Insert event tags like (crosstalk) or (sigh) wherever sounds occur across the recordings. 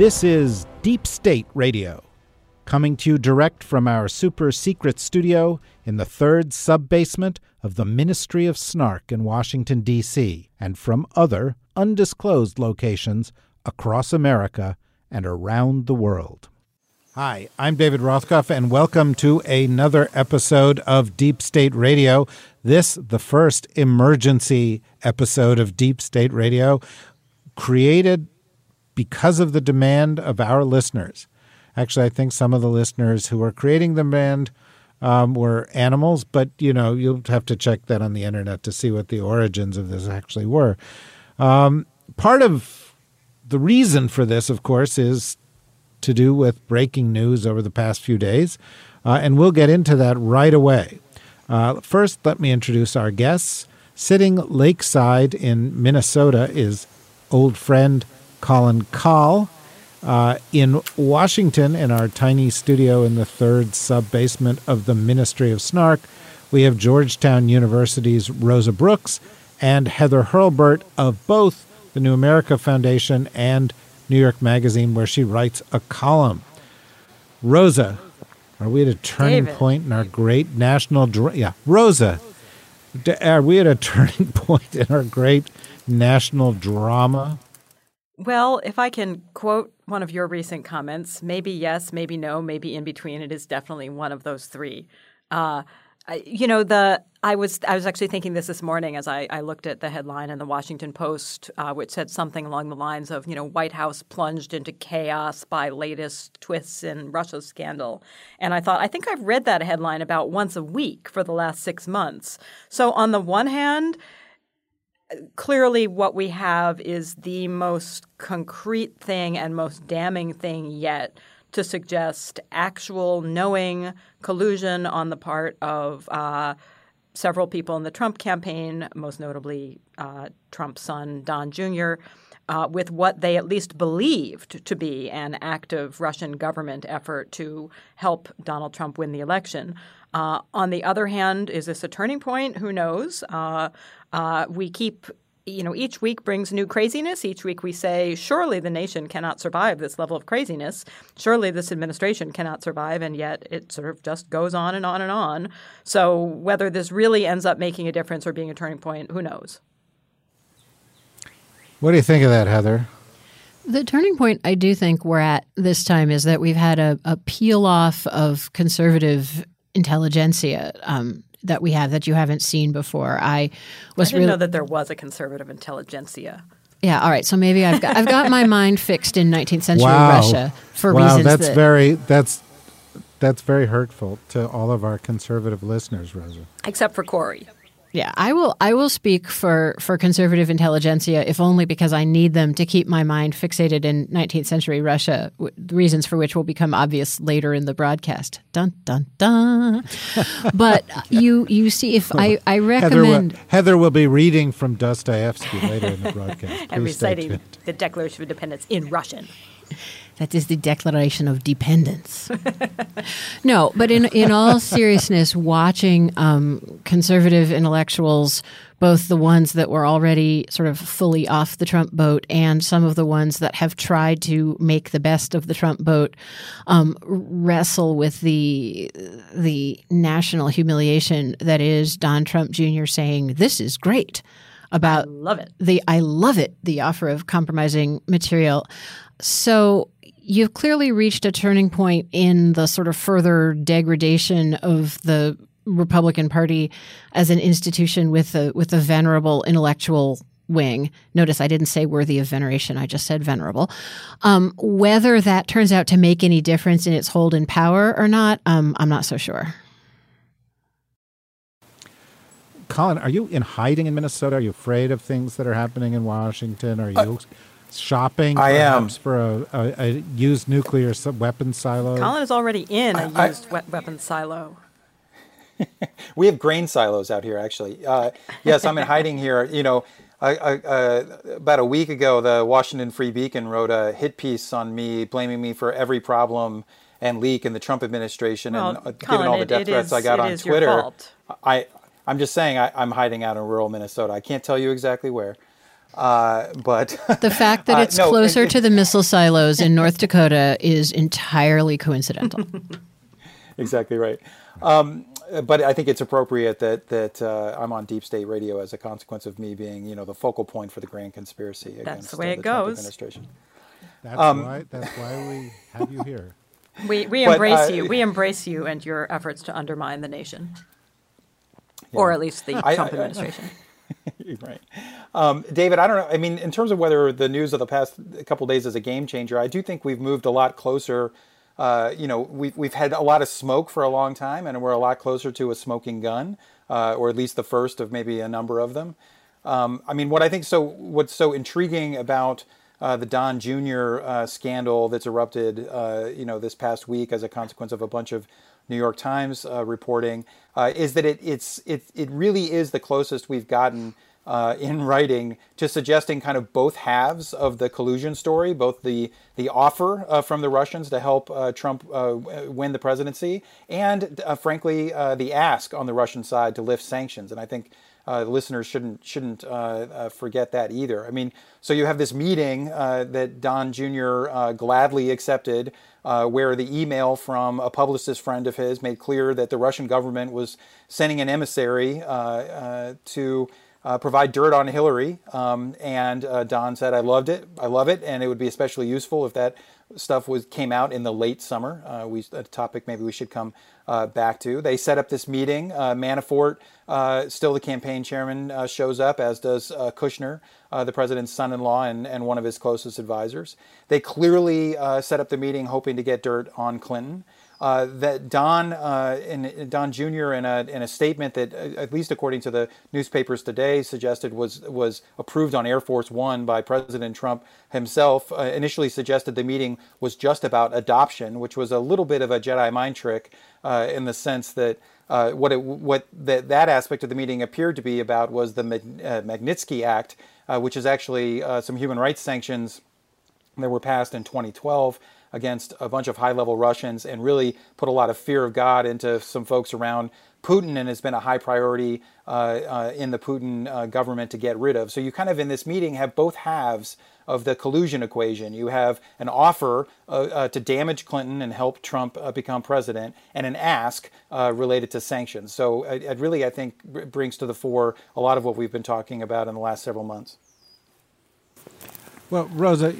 This is Deep State Radio, coming to you direct from our super secret studio in the third sub basement of the Ministry of Snark in Washington, D.C., and from other undisclosed locations across America and around the world. Hi, I'm David Rothkopf, and welcome to another episode of Deep State Radio. This, the first emergency episode of Deep State Radio, created because of the demand of our listeners. Actually, I think some of the listeners who are creating the demand um, were animals, but you know you'll have to check that on the internet to see what the origins of this actually were. Um, part of the reason for this, of course, is to do with breaking news over the past few days, uh, and we'll get into that right away. Uh, first, let me introduce our guests. Sitting lakeside in Minnesota is old friend Colin Kahl Uh, in Washington, in our tiny studio in the third sub basement of the Ministry of Snark, we have Georgetown University's Rosa Brooks and Heather Hurlburt of both the New America Foundation and New York Magazine, where she writes a column. Rosa, are we at a turning David. point in our great national? Dra- yeah, Rosa, are we at a (laughs) turning point in our great national drama? Well, if I can quote one of your recent comments, maybe yes, maybe no, maybe in between, it is definitely one of those three. Uh, I, you know, the I was I was actually thinking this this morning as I, I looked at the headline in the Washington Post, uh, which said something along the lines of, you know, White House plunged into chaos by latest twists in Russia scandal, and I thought I think I've read that headline about once a week for the last six months. So on the one hand, clearly what we have is the most concrete thing and most damning thing yet to suggest actual knowing collusion on the part of uh, several people in the Trump campaign, most notably uh, Trump's son, Don Jr., uh, with what they at least believed to be an active Russian government effort to help Donald Trump win the election. Uh, on the other hand, is this a turning point? Who knows? Uh, we keep you know, each week brings new craziness. Each week we say, surely the nation cannot survive this level of craziness. Surely this administration cannot survive. And yet it sort of just goes on and on and on. So whether this really ends up making a difference or being a turning point, who knows? What do you think of that, Heather? The turning point I do think we're at this time is that we've had a, a peel off of conservative intelligentsia um, that we have that you haven't seen before. I was I didn't really know that there was a conservative intelligentsia. yeah. All right, so maybe I've got I've got my mind fixed in 19th century wow. Russia for wow, reasons that's that very that's that's very hurtful to all of our conservative listeners, Rosa. Except for Corey. Yeah, I will. I will speak for for conservative intelligentsia, if only because I need them to keep my mind fixated in 19th century Russia. w- Reasons for which will become obvious later in the broadcast. Dun dun dun. but uh, (laughs) you you see, if I I Heather, recommend. will, Heather will be reading from Dostoevsky later in the broadcast. (laughs) And Please stay reciting the Declaration of Independence in Russian. That is the Declaration of Dependence. (laughs) no, but in in all seriousness, watching um, conservative intellectuals, both the ones that were already sort of fully off the Trump boat, and some of the ones that have tried to make the best of the Trump boat, um, wrestle with the the national humiliation that is Don Trump Jr. saying this is great about Love it. the I love it, the offer of compromising material. So you've clearly reached a turning point in the sort of further degradation of the Republican Party as an institution with a with a venerable intellectual wing. Notice I didn't say worthy of veneration, I just said venerable. Um, whether that turns out to make any difference in its hold in power or not, um, I'm not so sure. Colin, are you in hiding in Minnesota? Are you afraid of things that are happening in Washington? Are you shopping? I am. for a, a, a used nuclear s- weapon silo. Colin is already in a I- used we- weapon silo. (laughs) We have grain silos out here, actually. Uh, yes, I'm in hiding here. You know, I, I, uh, about a week ago, the Washington Free Beacon wrote a hit piece on me, blaming me for every problem and leak in the Trump administration, and Well, uh, given all the death threats is- I got it on is your Twitter. fault. I, I'm just saying, I, I'm hiding out in rural Minnesota. I can't tell you exactly where, uh, but The fact that (laughs) Uh, it's no, closer to the missile silos in North Dakota is entirely coincidental. (laughs) exactly right. Um, but I think it's appropriate that that uh, I'm on Deep State Radio as a consequence of me being, you know, the focal point for the grand conspiracy against the way uh, it the Trump goes. administration. That's Um, why. That's why we have you here. (laughs) We, we But, embrace uh, you. We embrace you and your efforts to undermine the nation, or at least the I- Trump I- administration. (laughs) right. Um, David, I don't know. I mean, in terms of whether the news of the past couple days is a game changer, I do think we've moved a lot closer. Uh, you know, we've, we've had a lot of smoke for a long time, and we're a lot closer to a smoking gun, uh, or at least the first of maybe a number of them. Um, I mean, what I think so, what's so intriguing about uh, the Don Jr. Uh, scandal that's erupted, uh, you know, this past week as a consequence of a bunch of New York Times uh, reporting, uh, is that it, it's it it really is the closest we've gotten uh, in writing to suggesting kind of both halves of the collusion story, both the the offer uh, from the Russians to help uh, Trump uh, win the presidency, and frankly the ask on the Russian side to lift sanctions. And I think uh, listeners shouldn't shouldn't uh, uh, forget that either. I mean, so you have this meeting uh, that Don Jr. Uh, gladly accepted, uh, where the email from a publicist friend of his made clear that the Russian government was sending an emissary to. Uh, provide dirt on Hillary, um, and uh, Don said, "I loved it. I love it, and it would be especially useful if that stuff was came out in the late summer. Uh, we a topic maybe we should come uh, back to. They set up this meeting. Uh, Manafort, uh, still the campaign chairman, shows up, as does Kushner, the president's son-in-law and, and one of his closest advisors. They clearly set up the meeting hoping to get dirt on Clinton. Uh, that Don uh, in, Don Jr. in a in a statement that, uh, at least according to the newspapers today, suggested was was approved on Air Force One by President Trump himself. Uh, initially suggested the meeting was just about adoption, which was a little bit of a Jedi mind trick uh, in the sense that. Uh, what it, what that that aspect of the meeting appeared to be about was the uh, Magnitsky Act, uh, which is actually some human rights sanctions that were passed in 2012 against a bunch of high level Russians and really put a lot of fear of God into some folks around Putin and has been a high priority uh, uh, in the Putin uh, government to get rid of. So you kind of in this meeting have both halves of the collusion equation. You have an offer uh, uh, to damage Clinton and help Trump uh, become president, and an ask related to sanctions. So it, it really, I think, br- brings to the fore a lot of what we've been talking about in the last several months. Well, Rosa,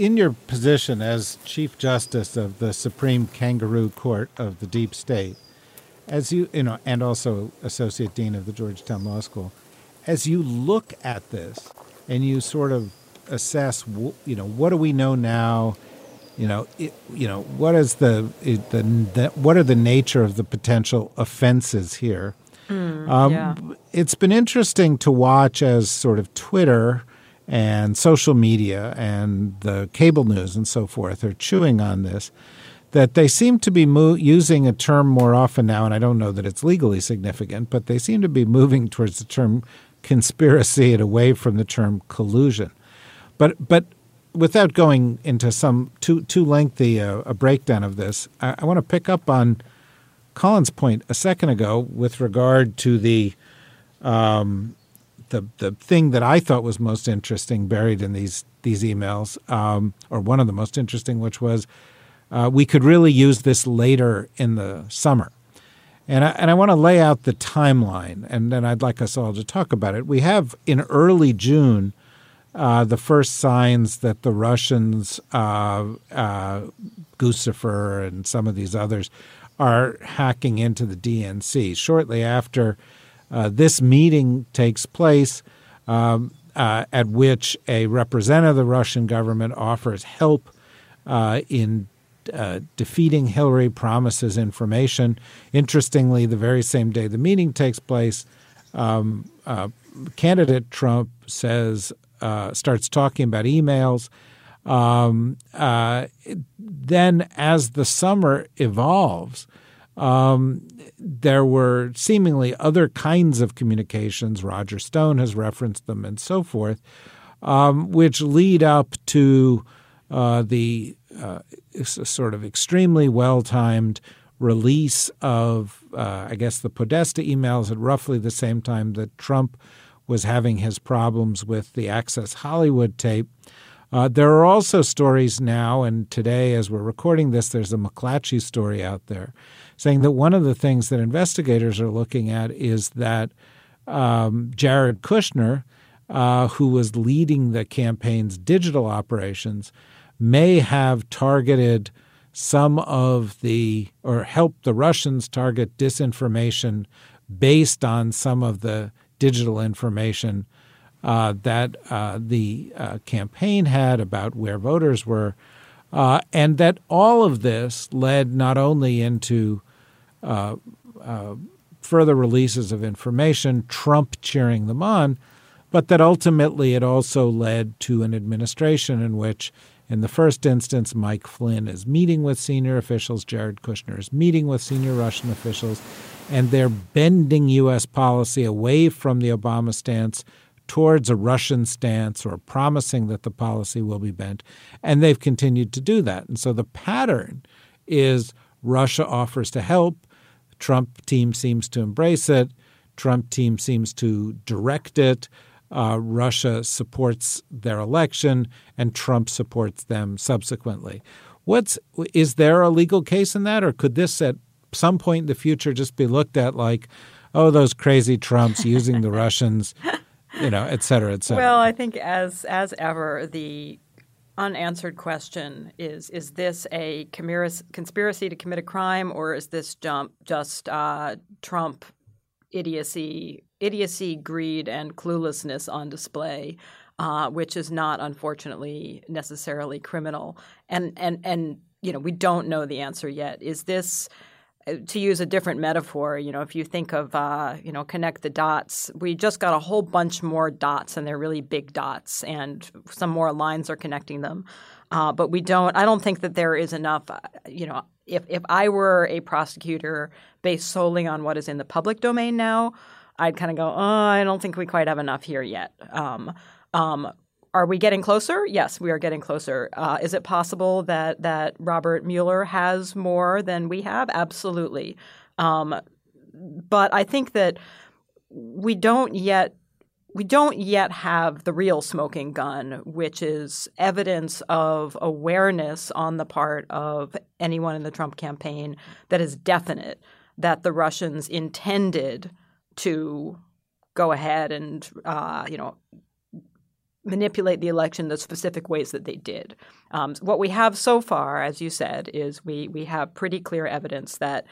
in your position as Chief Justice of the Supreme Kangaroo Court of the Deep State, as you you know, and also Associate Dean of the Georgetown Law School, as you look at this and you sort of assess, you know, what do we know now? You know, it, you know, what is the, it, the, the what are the nature of the potential offenses here? Um, yeah. It's been interesting to watch as sort of Twitter and social media and the cable news and so forth are chewing on this. That they seem to be mo- using a term more often now, and I don't know that it's legally significant, but they seem to be moving towards the term conspiracy and away from the term collusion. But but without going into some too too lengthy uh, a breakdown of this, I, I want to pick up on Colin's point a second ago with regard to the um, the the thing that I thought was most interesting buried in these these emails, um, or one of the most interesting, which was uh, we could really use this later in the summer. And I, and I want to lay out the timeline, and then I'd like us all to talk about it. We have in early June uh, the first signs that the Russians, uh, uh, Guccifer and some of these others, are hacking into the DNC. Shortly after uh, this meeting takes place, um, uh, at which a representative of the Russian government offers help uh, in uh, defeating Hillary, promises information. Interestingly, the very same day the meeting takes place, um, uh, candidate Trump says starts talking about emails. Um, then, as the summer evolves, um, there were seemingly other kinds of communications. Roger Stone has referenced them and so forth, um, which lead up to uh, the uh, sort of extremely well timed release of, uh, I guess, the Podesta emails at roughly the same time that Trump was having his problems with the Access Hollywood tape. Uh, there are also stories now, and today, as we're recording this, there's a McClatchy story out there saying that one of the things that investigators are looking at is that um, Jared Kushner, uh, who was leading the campaign's digital operations, may have targeted some of the, or helped the Russians target disinformation based on some of the digital information uh, that uh, the uh, campaign had about where voters were, uh, and that all of this led not only into uh, uh, further releases of information, Trump cheering them on, but that ultimately it also led to an administration in which in the first instance, Mike Flynn is meeting with senior officials, Jared Kushner is meeting with senior Russian officials, and they're bending U.S. policy away from the Obama stance towards a Russian stance or promising that the policy will be bent. And they've continued to do that. And so the pattern is Russia offers to help, Trump team seems to embrace it, Trump team seems to direct it uh, Russia supports their election and Trump supports them subsequently. What's is there a legal case in that, or could this at some point in the future just be looked at like, oh, those crazy Trumps using the (laughs) Russians, you know, et cetera, et cetera? Well, I think as as ever the unanswered question is is this a conspiracy to commit a crime or is this jump just uh, Trump idiocy, idiocy, greed, and cluelessness on display, uh, which is not unfortunately necessarily criminal. And and and you know we don't know the answer yet. Is this to use a different metaphor, you know, if you think of, uh, you know, connect the dots, we just got a whole bunch more dots, and they're really big dots, and some more lines are connecting them. Uh, but we don't. I don't think that there is enough. Uh, you know, if if I were a prosecutor based solely on what is in the public domain now, I'd kind of go, oh, I don't think we quite have enough here yet. Um, um, are we getting closer? Yes, we are getting closer. Uh, is it possible that that Robert Mueller has more than we have? Absolutely. Um, but I think that we don't yet we don't yet have the real smoking gun, which is evidence of awareness on the part of anyone in the Trump campaign that is definite that the Russians intended to go ahead and uh, you know manipulate the election the specific ways that they did. Um, what we have so far, as you said, is we we have pretty clear evidence that.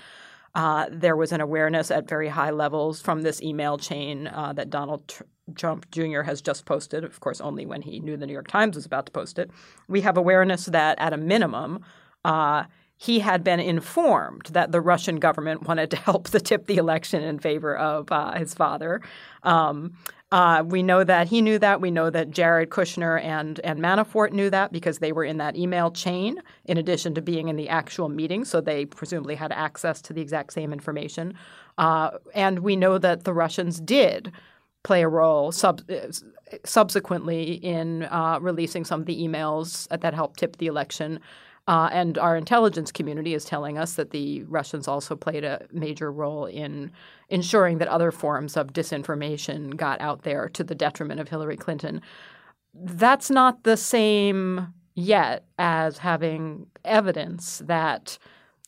Uh, there was an awareness at very high levels from this email chain uh, that Donald Tr- Trump Jr. has just posted, of course, only when he knew the New York Times was about to post it. We have awareness that, at a minimum, uh, he had been informed that the Russian government wanted to (laughs) help to tip the election in favor of uh, his father. Um, uh, we know that he knew that. We know that Jared Kushner and, and Manafort knew that because they were in that email chain in addition to being in the actual meeting. So they presumably had access to the exact same information. Uh, and we know that the Russians did play a role sub- subsequently in uh, releasing some of the emails that helped tip the election. Uh, and our intelligence community is telling us that the Russians also played a major role in ensuring that other forms of disinformation got out there to the detriment of Hillary Clinton. That's not the same yet as having evidence that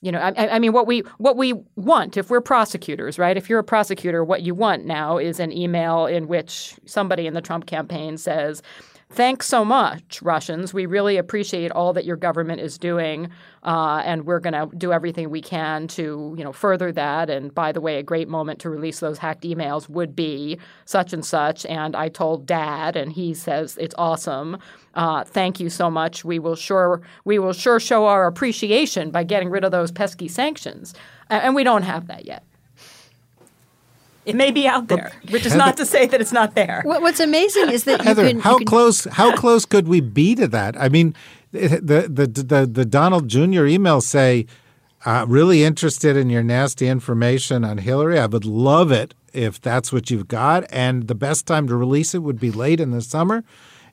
you know, I, I, mean, what we what we want if we're prosecutors, right? If you're a prosecutor, what you want now is an email in which somebody in the Trump campaign says, Thanks so much, Russians. We really appreciate all that your government is doing, uh, and we're going to do everything we can to, you know, further that. And by the way, a great moment to release those hacked emails would be such and such. And I told Dad, and he says it's awesome. Uh, thank you so much. We will sure we will sure show our appreciation by getting rid of those pesky sanctions. And we don't have that yet. It may be out there, which is not to say that it's not there. What, what's amazing is that you Heather, can. you how can- close how close could we be to that? I mean, the the the, the Donald Jr. emails say, uh, "Really interested in your nasty information on Hillary. I would love it if that's what you've got, and the best time to release it would be late in the summer."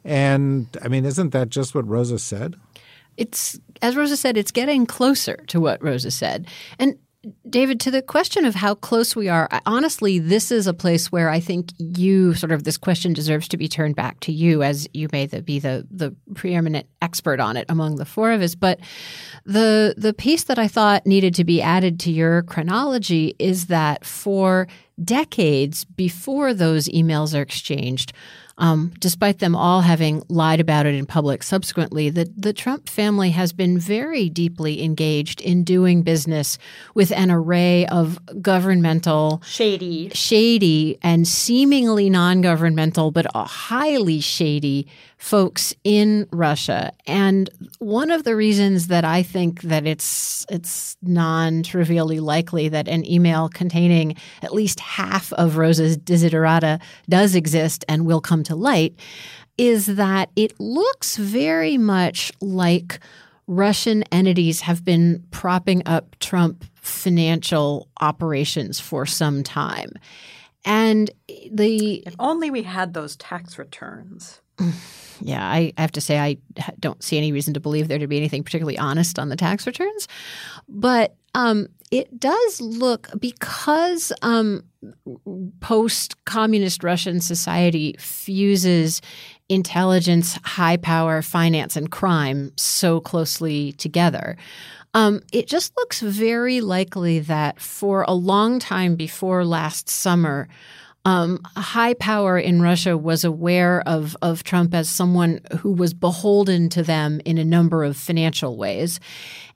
And I mean, isn't that just what Rosa said? it's as Rosa said, it's getting closer to what Rosa said. And David, to the question of how close we are, honestly, this is a place where I think you sort of this question deserves to be turned back to you, as you may the, be the the preeminent expert on it among the four of us. But the the piece that I thought needed to be added to your chronology is that for decades before those emails are exchanged, um, despite them all having lied about it in public subsequently, the, the Trump family has been very deeply engaged in doing business with an array of governmental, Shady. shady, and seemingly non governmental, but highly shady folks in Russia. And one of the reasons that I think that it's it's non-trivially likely that an email containing at least half of Rosa's desiderata does exist and will come to light is that it looks very much like Russian entities have been propping up Trump financial operations for some time. And the If only we had those tax returns. Yeah, I, I have to say I don't see any reason to believe there to be anything particularly honest on the tax returns, but um, it does look because um, post-communist Russian society fuses intelligence, high power, finance, and crime so closely together. Um, it just looks very likely that for a long time before last summer, um, high power in Russia was aware of, of Trump as someone who was beholden to them in a number of financial ways.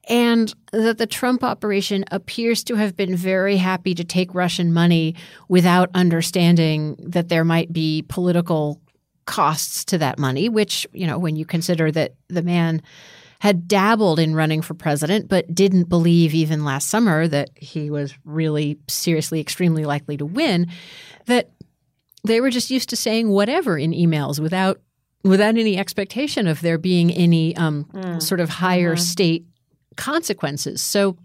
And that the Trump operation appears to have been very happy to take Russian money without understanding that there might be political costs to that money, which, you know, when you consider that the man had dabbled in running for president, but didn't believe even last summer that he was really seriously, extremely likely to win, that they were just used to saying whatever in emails without without any expectation of there being any um, sort of higher state consequences. So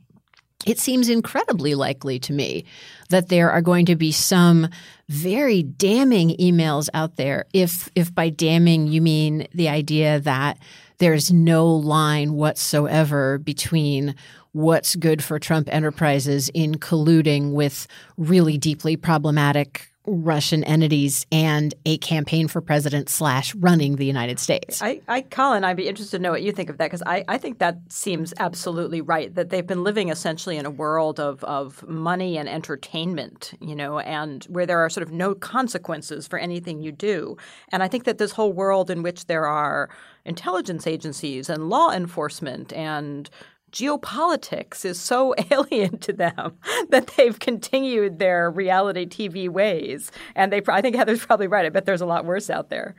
it seems incredibly likely to me that there are going to be some very damning emails out there. If if by damning you mean the idea that there's no line whatsoever between what's good for Trump enterprises in colluding with really deeply problematic Russian entities and a campaign for president slash running the United States. I, I, Colin, I'd be interested to know what you think of that because I, I think that seems absolutely right. That they've been living essentially in a world of, of money and entertainment, you know, and where there are sort of no consequences for anything you do. And I think that this whole world in which there are intelligence agencies and law enforcement and geopolitics is so (laughs) alien to them that they've continued their reality TV ways. And they, I think Heather's probably right. I bet there's a lot worse out there.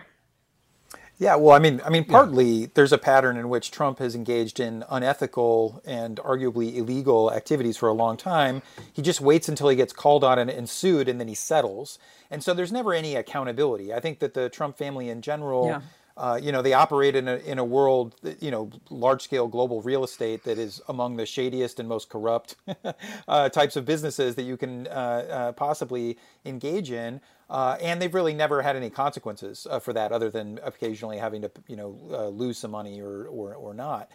Yeah, well, I mean, I mean, partly there's a pattern in which Trump has engaged in unethical and arguably illegal activities for a long time. He just waits until he gets called on and, and sued, and then he settles. And so there's never any accountability. I think that the Trump family in general. Yeah. Uh, you know, they operate in a in a world, that, you know, large scale global real estate that is among the shadiest and most corrupt (laughs) uh, types of businesses that you can uh, uh possibly engage in. Uh, and they've really never had any consequences for that, other than occasionally having to, you know, lose some money or or, or not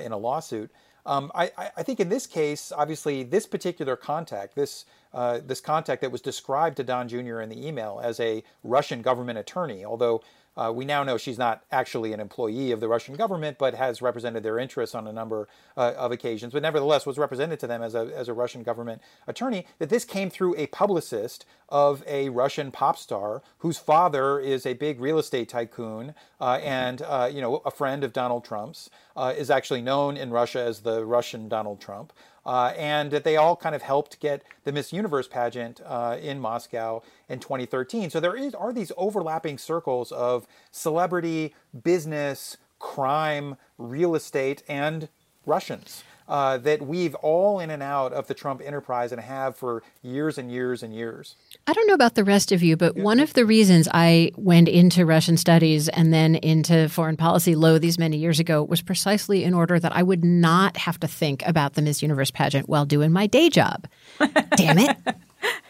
in a lawsuit. Um, I, I, think in this case, obviously, this particular contact, this uh, this contact that was described to Don Jr. in the email as a Russian government attorney, although uh, we now know she's not actually an employee of the Russian government, but has represented their interests on a number uh, of occasions, but nevertheless was represented to them as a, as a Russian government attorney, that this came through a publicist of a Russian pop star whose father is a big real estate tycoon uh, and, uh, you know, a friend of Donald Trump's, uh, is actually known in Russia as the Russian Donald Trump uh, and that they all kind of helped get the Miss Universe pageant uh, in Moscow in 2013. So there is are these overlapping circles of celebrity, business, crime, real estate, and Russians uh, that weave all in and out of the Trump enterprise and have for years and years and years. I don't know about the rest of you, but one of the reasons I went into Russian studies and then into foreign policy low these many years ago was precisely in order that I would not have to think about the Miss Universe pageant while doing my day job. (laughs) Damn it.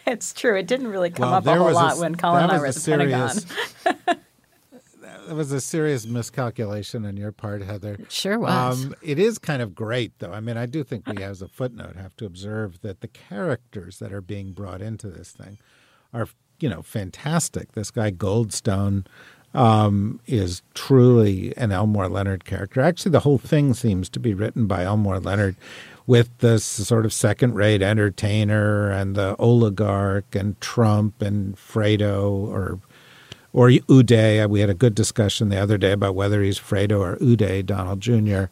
It's true. It didn't really come Well, up a whole was a lot when Colin and that I were at the a Pentagon. (laughs) That was a serious miscalculation on your part, Heather. Sure was. Um, it is kind of great, though. I mean, I do think we, as a footnote, have to observe that the characters that are being brought into this thing are, you know, fantastic. This guy Goldstone um, is truly an Elmore Leonard character. Actually, the whole thing seems to be written by Elmore Leonard with this sort of second-rate entertainer and the oligarch and Trump and Fredo or or Uday. We had a good discussion the other day about whether he's Fredo or Uday, Donald Jr.,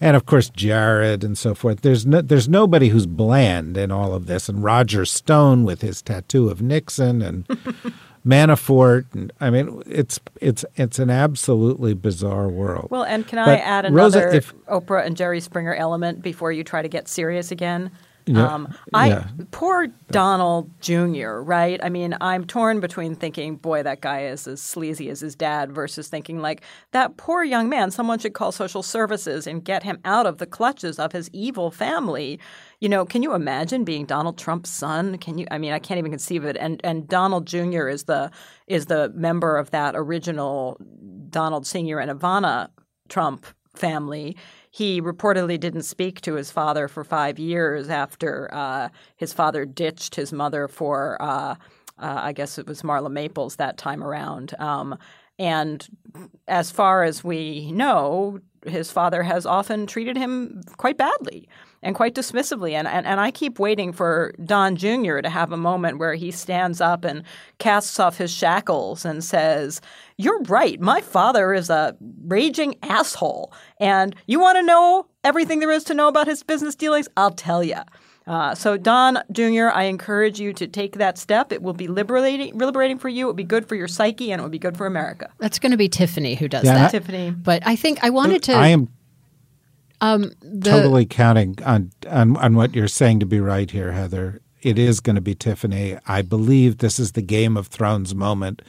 and of course Jared and so forth. There's no, there's nobody who's bland in all of this, and Roger Stone with his tattoo of Nixon and (laughs) Manafort, and I mean it's it's it's an absolutely bizarre world. Well, and can I But add Rosa, another if- Oprah and Jerry Springer element before you try to get serious again? Yeah, Um, I yeah. poor Donald Jr. Right? I mean, I'm torn between thinking, boy, that guy is as sleazy as his dad, versus thinking like that poor young man. Someone should call social services and get him out of the clutches of his evil family. You know, can you imagine being Donald Trump's son? Can you? I mean, I can't even conceive of it. And and Donald Jr. is the is the member of that original Donald Sr. and Ivana Trump family. He reportedly didn't speak to his father for five years after uh, his father ditched his mother for, uh, uh, I guess it was Marla Maples that time around. Um, and as far as we know, his father has often treated him quite badly and quite dismissively. And, and, and I keep waiting for Don Jr. to have a moment where he stands up and casts off his shackles and says, You're right. My father is a raging asshole. And you want to know everything there is to know about his business dealings? I'll tell you. Uh, so, Don Jr., I encourage you to take that step. It will be liberating, liberating for you. It will be good for your psyche, and it will be good for America. That's going to be Tiffany who does Yeah, that. I- Tiffany. But I think I wanted to. I am the, totally counting on, on on what you're saying to be right here, Heather. It is going to be Tiffany. I believe this is the Game of Thrones moment.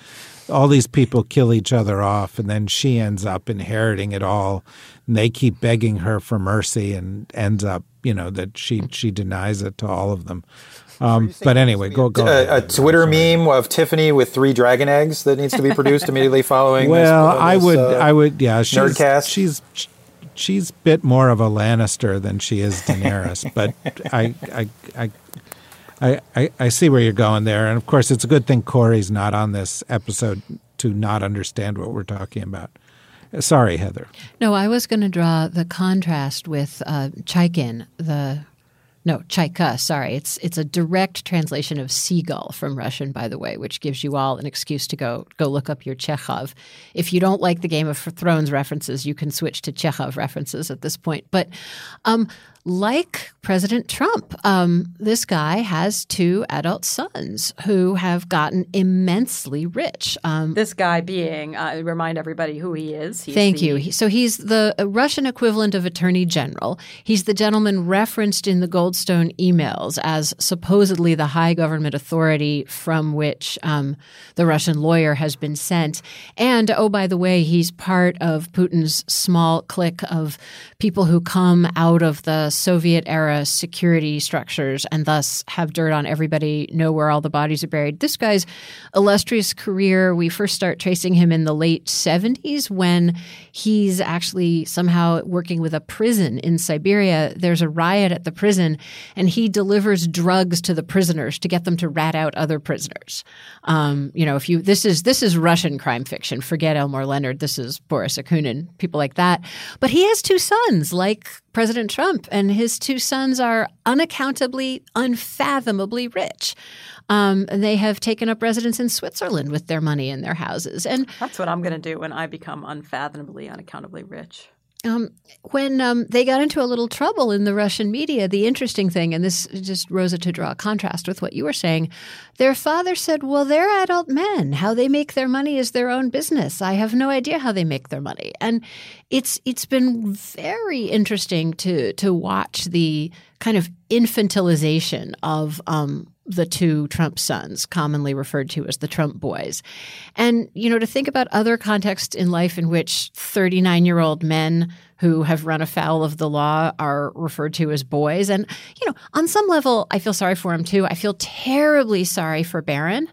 All these people kill each other off, and then she ends up inheriting it all. And they keep begging her for mercy, and ends up, you know, that she she denies it to all of them. Um, but anyway, go go. ahead, A, a Heather. Twitter meme of Tiffany with three dragon eggs that needs to be produced immediately following. Well, this, uh, I would, uh, I would, yeah. She's Nerdcast. she's she's a bit more of a Lannister than she is Daenerys, (laughs) but I, I, I. I, I, I see where you're going there, and of course, it's a good thing Corey's not on this episode to not understand what we're talking about. Sorry, Heather. No, I was going to draw the contrast with uh, Chaikin, the no Chaika. Sorry, it's it's a direct translation of seagull from Russian, by the way, which gives you all an excuse to go go look up your Chekhov. If you don't like the Game of Thrones references, you can switch to Chekhov references at this point. But um, like President Trump, um, this guy has two adult sons who have gotten immensely rich. Um, This guy being, uh, remind everybody who he is. He's Thank the- you. So he's the Russian equivalent of Attorney General. He's the gentleman referenced in the Goldstone emails as supposedly the high government authority from which um, the Russian lawyer has been sent. And oh, by the way, he's part of Putin's small clique of people who come out of the Soviet era security structures and thus have dirt on everybody, know where all the bodies are buried. This guy's illustrious career, we first start tracing him in the late 70s when he's actually somehow working with a prison in Siberia. There's a riot at the prison, and he delivers drugs to the prisoners to get them to rat out other prisoners. Um, you know, if you this is this is Russian crime fiction. Forget Elmore Leonard. This is Boris Akunin, people like that. But he has two sons, like President Trump, and his two sons are unaccountably, unfathomably rich. Um, they have taken up residence in Switzerland with their money in their houses. And That's what I'm going to do when I become unfathomably, unaccountably rich. Um, when um, they got into a little trouble in the Russian media, the interesting thing, and this just Rosa to draw a contrast with what you were saying, their father said, "Well, they're adult men. How they make their money is their own business. I have no idea how they make their money." And it's it's been very interesting to to watch the kind of infantilization of um, the two Trump sons, commonly referred to as the Trump boys. And, you know, to think about other contexts in life in which 39 year old men who have run afoul of the law are referred to as boys. And, you know, on some level, I feel sorry for him too. I feel terribly sorry for Barron,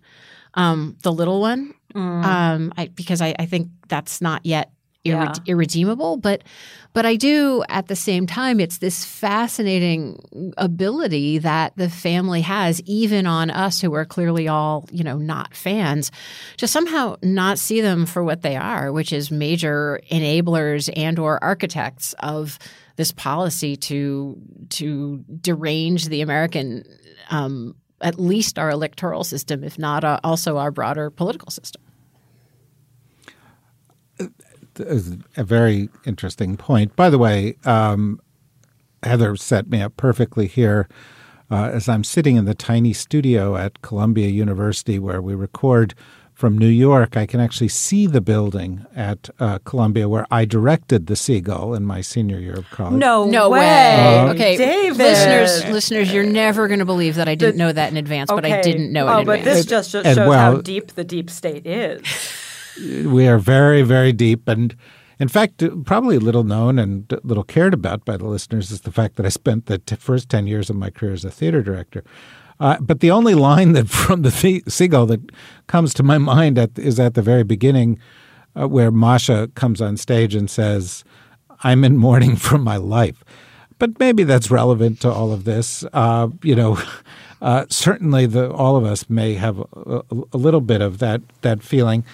um, the little one, mm. um, I, because I, I think that's not yet irre- yeah. irredeemable. But but I do at the same time, it's this fascinating ability that the family has, even on us who are clearly all you know not fans, to somehow not see them for what they are, which is major enablers and or architects of this policy to to derange the American. Um, at least our electoral system, if not uh, also our broader political system is a very interesting point. By the way, um, Heather set me up perfectly here. Uh, as I'm sitting in the tiny studio at Columbia University where we record from New York, I can actually see the building at uh, Columbia where I directed the Seagull in my senior year of college. No, no way. way. Uh, okay, David. listeners, listeners, you're never going to believe that I didn't the, know that in advance, okay. but I didn't know oh, it. but this just shows well, how deep the deep state is (laughs) we are very, very deep. And in fact, probably little known and little cared about by the listeners is the fact that I spent the t- first 10 years of my career as a theater director. Uh, but the only line that (laughs) from the, the seagull that comes to my mind at, is at the very beginning, uh, where Masha comes on stage and says, "I'm in mourning for my life." But maybe that's relevant to all of this. Uh, you know, (laughs) uh, certainly the, all of us may have a, a, little bit of that that feeling.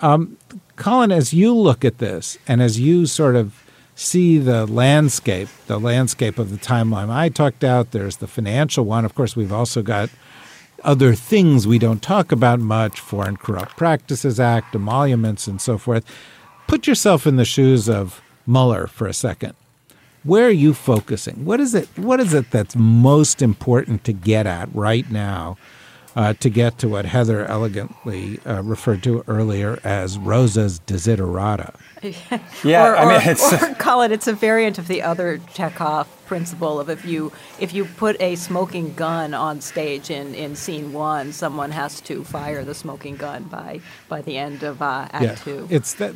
Um, Colin, as you look at this and as you sort of see the landscape, the landscape of the timeline I talked out, there's the financial one. Of course, we've also got other things we don't talk about much Foreign Corrupt Practices Act, emoluments, and so forth. Put yourself in the shoes of Mueller for a second. Where are you focusing? What is it? What is it that's most important to get at right now uh, to get to what Heather elegantly uh, referred to earlier as Rosa's desiderata. (laughs) yeah, or, I mean, it's, or (laughs) call it. It's a variant of the other Chekhov principle of if you if you put a smoking gun on stage in, in scene one, someone has to fire the smoking gun by by the end of uh, Act yeah, two. It's that.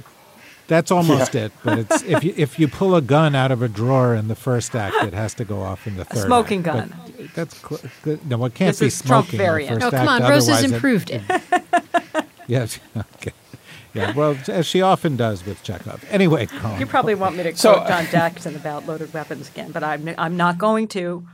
That's almost yeah. it, but it's if you if you pull a gun out of a drawer in the first act, it has to go off in the third. A smoking act. gun. But that's cl- no, it can't this be is smoking. Trump variant. No, oh, come on, Rose has improved it. it. (laughs) yes. Okay. Yeah. Well, as she often does with Chekhov. Anyway, Colin. You probably want me to so, quote John Jackson about loaded weapons again, but I'm I'm not going to.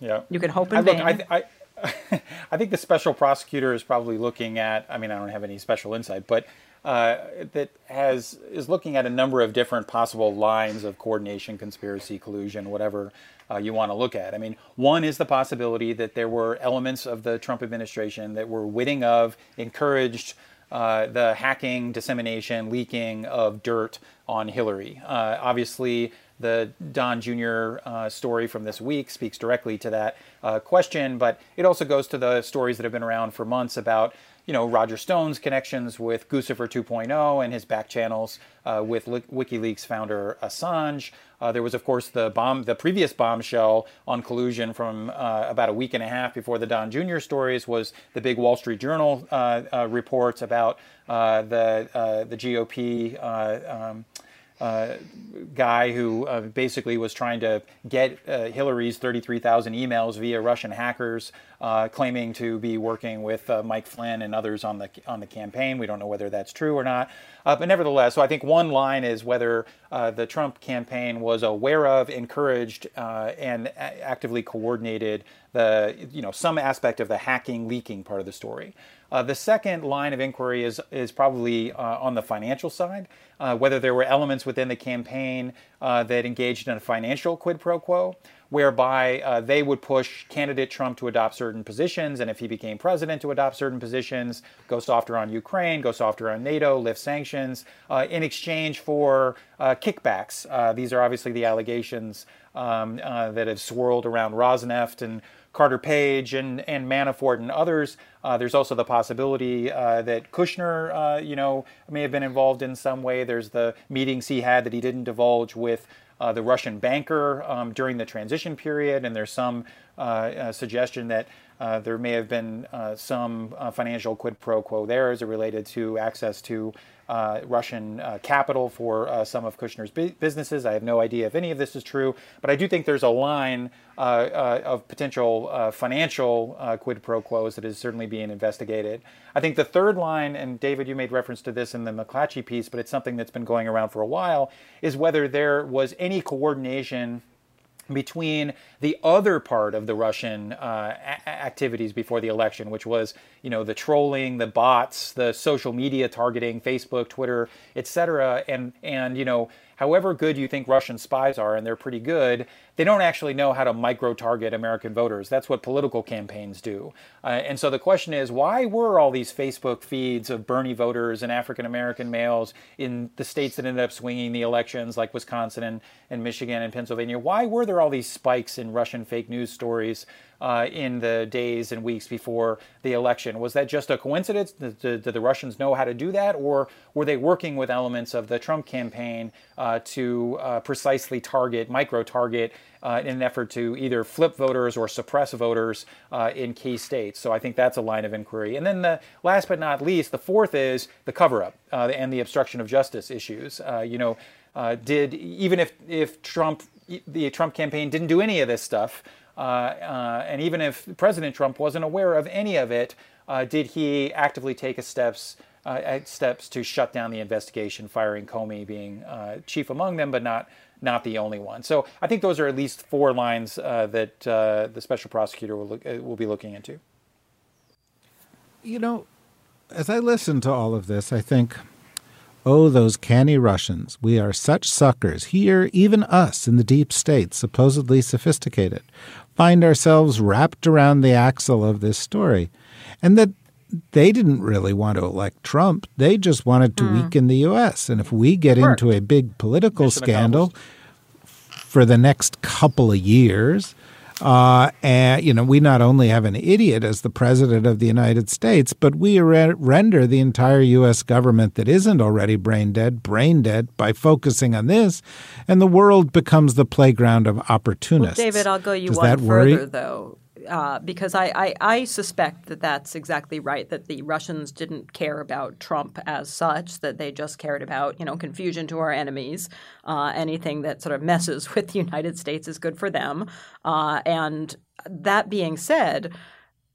Yeah. You can hope in I. Look, I, I, (laughs) I think the special prosecutor is probably looking at. I mean, I don't have any special insight, but uh, that has is looking at a number of different possible lines of coordination, conspiracy, collusion, whatever uh, you want to look at. I mean, one is the possibility that there were elements of the Trump administration that were witting of, encouraged uh, the hacking, dissemination, leaking of dirt on Hillary. Uh, obviously, the Don Jr. Uh, story from this week speaks directly to that uh, question, but it also goes to the stories that have been around for months about you know Roger Stone's connections with Guccifer 2.0 and his back channels uh, with WikiLeaks founder Assange. Uh, there was, of course, the bomb, the previous bombshell on collusion from uh, about a week and a half before the Don Jr. stories was the big Wall Street Journal uh, uh, reports about uh, the the GOP. Um, uh, guy who uh, basically was trying to get uh, Hillary's 33,000 emails via Russian hackers, uh, claiming to be working with Mike Flynn and others on the on the campaign. We don't know whether that's true or not, but nevertheless, so I think one line is whether the Trump campaign was aware of, encouraged, and actively coordinated the you know some aspect of the hacking leaking part of the story. Uh, the second line of inquiry is is probably uh, on the financial side, uh, whether there were elements within the campaign uh, that engaged in a financial quid pro quo, whereby uh, they would push candidate Trump to adopt certain positions, and if he became president, to adopt certain positions, go softer on Ukraine, go softer on NATO, lift sanctions, uh, in exchange for kickbacks. These are obviously the allegations um, that have swirled around Rosneft and Carter Page and, and Manafort and others. Uh, there's also the possibility uh, that Kushner, uh, you know, may have been involved in some way. There's the meetings he had that he didn't divulge with uh, the Russian banker um, during the transition period, and there's some uh, suggestion that there may have been some financial quid pro quo there as it related to access to uh, Russian uh, capital for uh, some of Kushner's bu- businesses. I have no idea if any of this is true, but I do think there's a line uh, uh, of potential uh, financial quid pro quos that is certainly being investigated. I think the third line, and David, you made reference to this in the McClatchy piece, but it's something that's been going around for a while, is whether there was any coordination between the other part of the Russian uh, a- activities before the election, which was, you know, the trolling, the bots, the social media targeting, Facebook, Twitter, etc., and and you know, however good you think Russian spies are, and they're pretty good, they don't actually know how to micro target American voters. That's what political campaigns do. Uh, and so the question is, why were all these Facebook feeds of Bernie voters and African American males in the states that ended up swinging the elections, like Wisconsin and, and Michigan and Pennsylvania? Why were there all these spikes in Russian fake news stories? Uh, in the days and weeks before the election. Was that just a coincidence? Did, did, did, the Russians know how to do that, or were they working with elements of the Trump campaign uh, to uh, precisely target, micro target uh, in an effort to either flip voters or suppress voters uh, in key states. So I think that's a line of inquiry. And then the last but not least, the fourth is the cover-up uh, and the obstruction of justice issues. You know, did even if if Trump the Trump campaign didn't do any of this stuff, and even if President Trump wasn't aware of any of it, did he actively take steps? Uh, steps to shut down the investigation, firing Comey being uh, chief among them, but not not the only one. So I think those are at least four lines uh, that uh, the special prosecutor will look, uh, will be looking into. You know, as I listen to all of this, I think, oh, those canny Russians. We are such suckers. Here, even us in the deep state, supposedly sophisticated, find ourselves wrapped around the axle of this story. And that they didn't really want to elect Trump. They just wanted to mm. weaken the U.S. And if we get into a big political Mission scandal for the next couple of years, uh, and you know, we not only have an idiot as the president of the United States, but we re- render the entire U.S. government that isn't already brain dead brain dead by focusing on this, and the world becomes the playground of opportunists. Well, David, I'll go you Does one further though uh, because I, I, I, suspect that that's exactly right. That the Russians didn't care about Trump as such; that they just cared about you know confusion to our enemies. Uh, anything that sort of messes (laughs) with the United States is good for them. Uh, and that being said,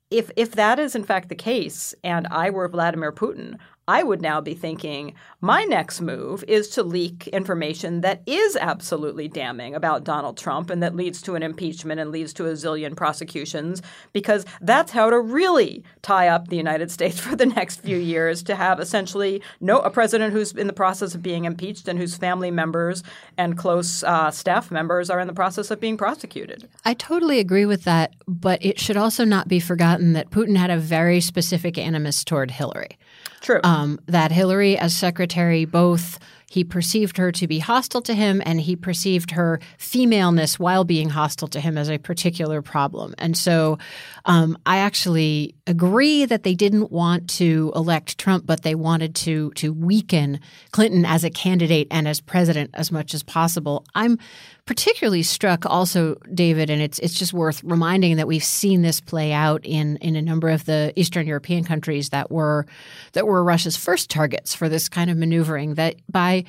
if if that is in fact the case, and I were Vladimir Putin, I would now be thinking my next move is to leak information that is absolutely damning about Donald Trump and that leads to an impeachment and leads to a zillion prosecutions because that's how to really tie up the United States (laughs) for the next few years to have essentially no a president who's in the process of being impeached and whose family members and close uh, staff members are in the process of being prosecuted. I totally agree with that, but it should also not be forgotten that Putin had a very specific animus toward Hillary. True. Um, that Hillary, as secretary, both he perceived her to be hostile to him and he perceived her femaleness while being hostile to him as a particular problem. And so um, I actually agree that they didn't want to elect Trump, but they wanted to to weaken Clinton as a candidate and as president as much as possible. I'm particularly struck also, David, and it's it's just worth reminding that we've seen this play out in in a number of the Eastern European countries that were that were Russia's first targets for this kind of maneuvering. That by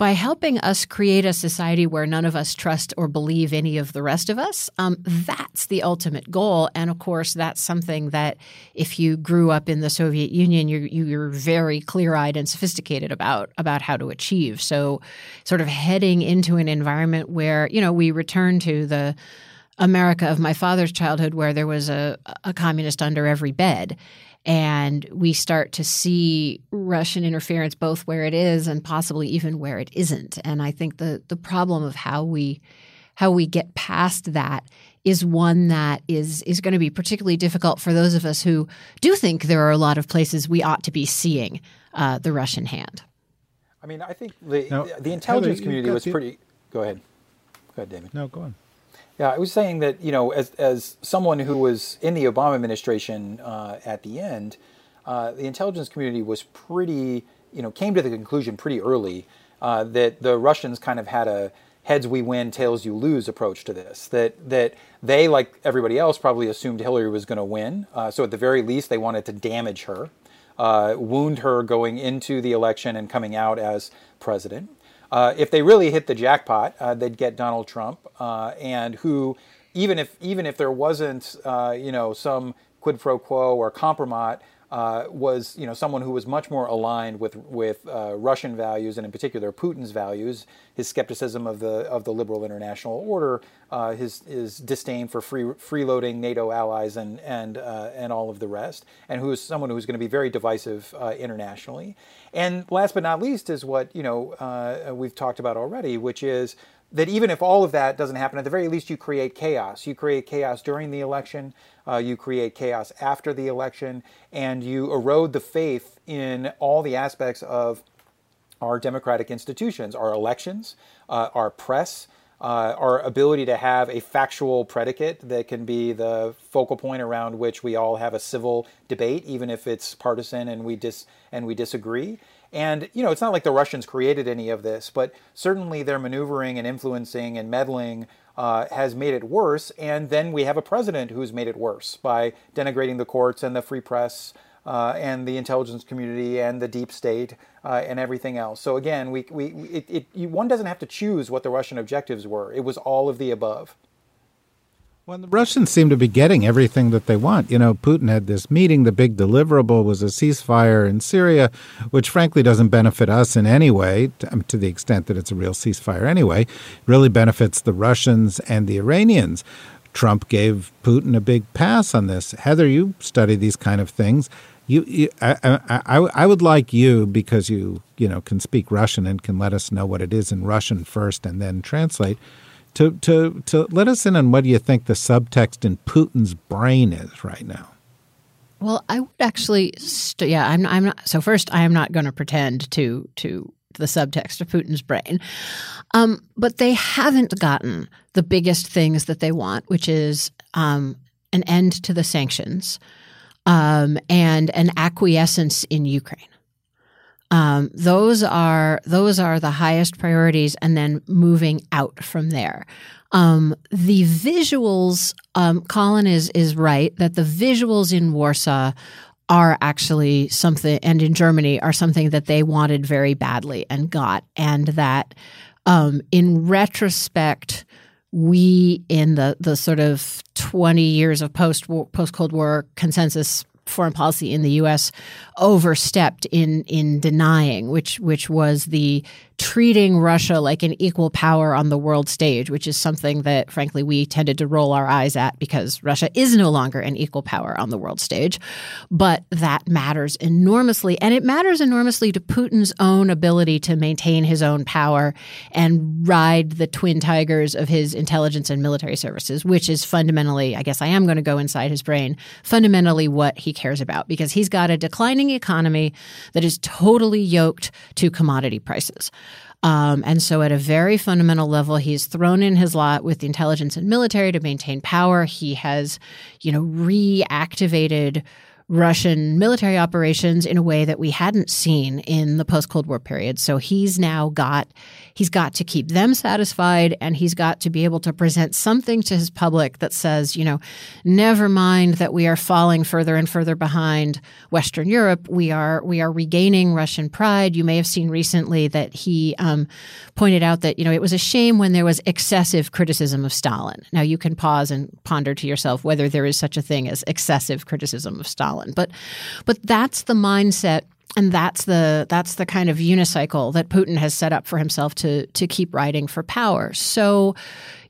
by helping us create a society where none of us trust or believe any of the rest of us, um, that's the ultimate goal. And of course, that's something that if you grew up in the Soviet Union, you're, you're very clear eyed and sophisticated about, about how to achieve. So, sort of heading into an environment where, you know, we return to the America of my father's childhood where there was a, a communist under every bed and we start to see Russian interference both where it is and possibly even where it isn't. And I think the the problem of how we how we get past that is one that is is going to be particularly difficult for those of us who do think there are a lot of places we ought to be seeing uh, the Russian hand. I mean, I think the Now, the intelligence Heather, community was the- pretty. Go ahead. Go ahead, David. No, go on. Yeah, I was saying that you know, as as someone who was in the Obama administration uh, at the end, uh, the intelligence community was pretty, you know, came to the conclusion pretty early uh, that the Russians kind of had a heads we win, tails you lose approach to this. That that they, like everybody else, probably assumed Hillary was going to win. Uh, so at the very least, they wanted to damage her, uh, wound her going into the election and coming out as president. Uh, if they really hit the jackpot, uh, they'd get Donald Trump, uh, and who, even if even if there wasn't, uh, you know, some quid pro quo or compromise, uh, was you know someone who was much more aligned with with uh, Russian values and in particular Putin's values, his skepticism of the of the liberal international order, uh, his his disdain for free freeloading NATO allies and and uh, and all of the rest, and who is someone who's going to be very divisive uh, internationally. And last but not least is what you know uh, we've talked about already, which is that even if all of that doesn't happen, at the very least you create chaos. You create chaos during the election, uh, you create chaos after the election, and you erode the faith in all the aspects of our democratic institutions, our elections, uh, our press, uh, our ability to have a factual predicate that can be the focal point around which we all have a civil debate, even if it's partisan and we dis and we disagree. And you know, it's not like the Russians created any of this, but certainly their maneuvering and influencing and meddling uh, has made it worse. And then we have a president who's made it worse by denigrating the courts and the free press uh, and the intelligence community and the deep state uh, and everything else. So again, we, we it, it, one doesn't have to choose what the Russian objectives were. It was all of the above. Well, the Russians seem to be getting everything that they want. You know, Putin had this meeting. The big deliverable was a ceasefire in Syria, which frankly doesn't benefit us in any way, to, um, the extent that it's a real ceasefire anyway. It really benefits the Russians and the Iranians. Trump gave Putin a big pass on this. Heather, you study these kind of things. You, you I, I, I, I would like you because you, you know, can speak Russian and can let us know what it is in Russian first and then translate to to to let us in on what do you think the subtext in Putin's brain is right now. Well, I would actually, st- yeah, I'm, I'm not. So first, I am not going to pretend to to the subtext of Putin's brain, um, but they haven't gotten the biggest things that they want, which is um, an end to the sanctions um, and an acquiescence in Ukraine. Um, those are those are the highest priorities, and then moving out from there. Um, the visuals, um, Colin is is right that the visuals in Warsaw are actually something, and in Germany are something that they wanted very badly and got, and that um, in retrospect, we in the the sort of twenty years of post post Cold War consensus foreign policy in the U.S. overstepped in in denying, which which was the treating Russia like an equal power on the world stage, which is something that, frankly, we tended to roll our eyes at because Russia is no longer an equal power on the world stage. But that matters enormously. And it matters enormously to Putin's own ability to maintain his own power and ride the twin tigers of his intelligence and military services, which is fundamentally, I guess I am going to go inside his brain, fundamentally what he cares about because he's got a declining economy that is totally yoked to commodity prices. Um, and so, at a very fundamental level, he's thrown in his lot with the intelligence and military to maintain power. He has, you know, reactivated Russian military operations in a way that we hadn't seen in the post Cold War period. So he's now got he's got to keep them satisfied and he's got to be able to present something to his public that says, you know, never mind that we are falling further and further behind Western Europe. We are we are regaining Russian pride. You may have seen recently that he um, pointed out that you know it was a shame when there was excessive criticism of Stalin. Now you can pause and ponder to yourself whether there is such a thing as excessive criticism of Stalin. But but that's the mindset and that's the that's the kind of unicycle that Putin has set up for himself to to keep riding for power. So,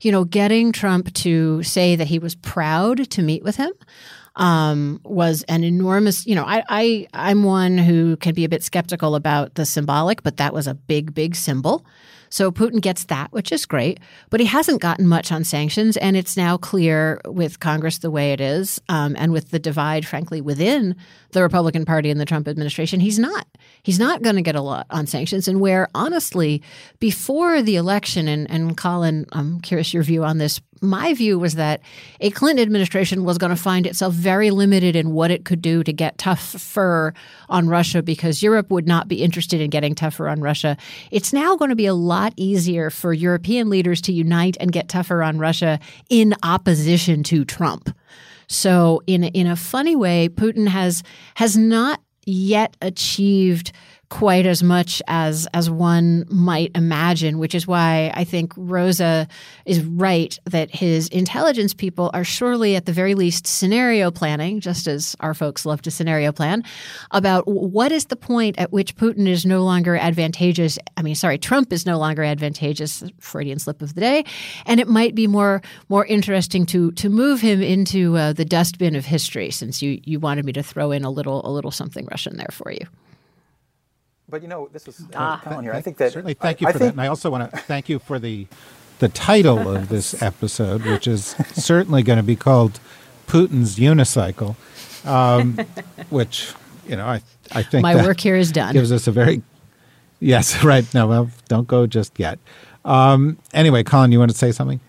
you know, getting Trump to say that he was proud to meet with him um, was an enormous. You know, I, I I'm one who can be a bit skeptical about the symbolic, but that was a big, big symbol. So Putin gets that, which is great, but he hasn't gotten much on sanctions. And it's now clear with Congress the way it is, um, and with the divide, frankly, within the Republican Party and the Trump administration, he's not. He's not going to get a lot on sanctions. And where, honestly, before the election, and, and Colin, I'm curious your view on this my view was that a Clinton administration was going to find itself very limited in what it could do to get tougher on Russia because Europe would not be interested in getting tougher on Russia. It's now going to be a lot easier for European leaders to unite and get tougher on Russia in opposition to Trump. So in in a funny way, Putin has has not yet achieved quite as much as as one might imagine, which is why I think Rosa is right that his intelligence people are surely at the very least scenario planning, just as our folks love to scenario plan, about what is the point at which Putin is no longer advantageous. I mean, sorry, Trump is no longer advantageous, Freudian slip of the day, and it might be more more interesting to to move him into uh, the dustbin of history, since you you wanted me to throw in a little a little something Russian there for you. But you know, this is ah. Colin here. I think that certainly thank you I, for I that, and I also want to thank you for the the title of this (laughs) episode, which is certainly going to be called Putin's Unicycle, um, (laughs) which you know I I think my work here is done. Gives us a very yes (laughs) right no well don't go just yet. Um, anyway, Colin, you want to say something?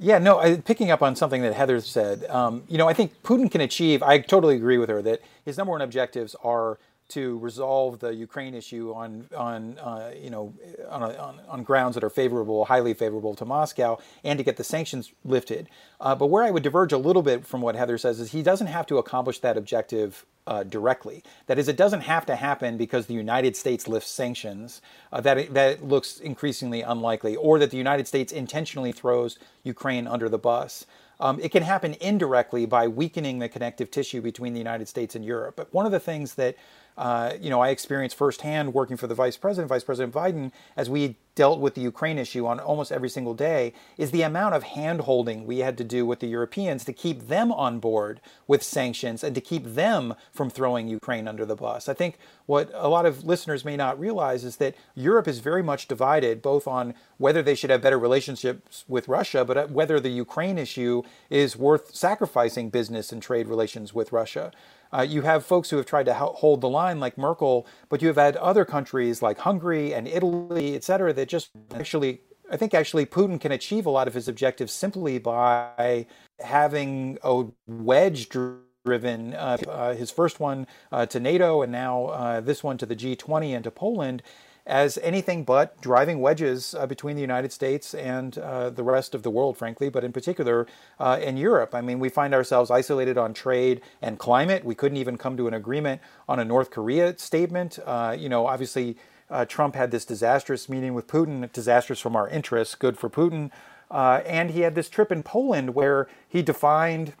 Yeah, no, I, picking up on something that Heather said, um, you know, I think Putin can achieve, I totally agree with her that his number one objectives are to resolve the Ukraine issue on on uh, you know on, on, on grounds that are favorable, highly favorable to Moscow, and to get the sanctions lifted. Uh, but where I would diverge a little bit from what Heather says is he doesn't have to accomplish that objective uh, directly. That is, it doesn't have to happen because the United States lifts sanctions. Uh, that that looks increasingly unlikely, or that the United States intentionally throws Ukraine under the bus. Um, it can happen indirectly by weakening the connective tissue between the United States and Europe. But one of the things that uh, you know, I experienced firsthand working for the vice president, Vice President Biden, as we dealt with the Ukraine issue on almost every single day, is the amount of hand holding we had to do with the Europeans to keep them on board with sanctions and to keep them from throwing Ukraine under the bus. I think what a lot of listeners may not realize is that Europe is very much divided both on whether they should have better relationships with Russia, but whether the Ukraine issue is worth sacrificing business and trade relations with Russia. Uh, you have folks who have tried to hold the line, like Merkel, but you have had other countries like Hungary and Italy, et cetera, that just actually, I think actually Putin can achieve a lot of his objectives simply by having a wedge driven, uh, uh, his first one uh, to NATO and now uh, this one to the G20 and to Poland, as anything but driving wedges uh, between the United States and uh, the rest of the world, frankly, but in particular uh, in Europe. I mean, we find ourselves isolated on trade and climate. We couldn't even come to an agreement on a North Korea statement. Uh, you know, obviously, uh, Trump had this disastrous meeting with Putin, disastrous from our interests, good for Putin. Uh, and he had this trip in Poland where he defined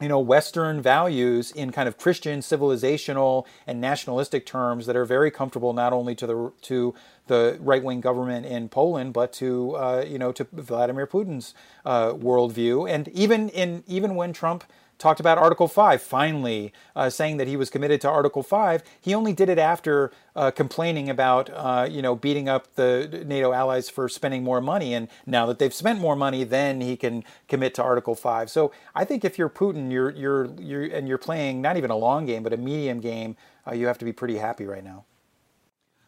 you know, Western values in kind of Christian, civilizational, and nationalistic terms that are very comfortable not only to the to the right wing government in Poland, but to uh, you know to Vladimir Putin's uh, worldview, and even in even when Trump talked about Article 5, finally uh, saying that he was committed to Article 5. He only did it after uh, complaining about, uh, you know, beating up the NATO allies for spending more money. And now that they've spent more money, then he can commit to Article 5. So I think if you're Putin, you're, you're, you're, and you're playing not even a long game, but a medium game, uh, you have to be pretty happy right now.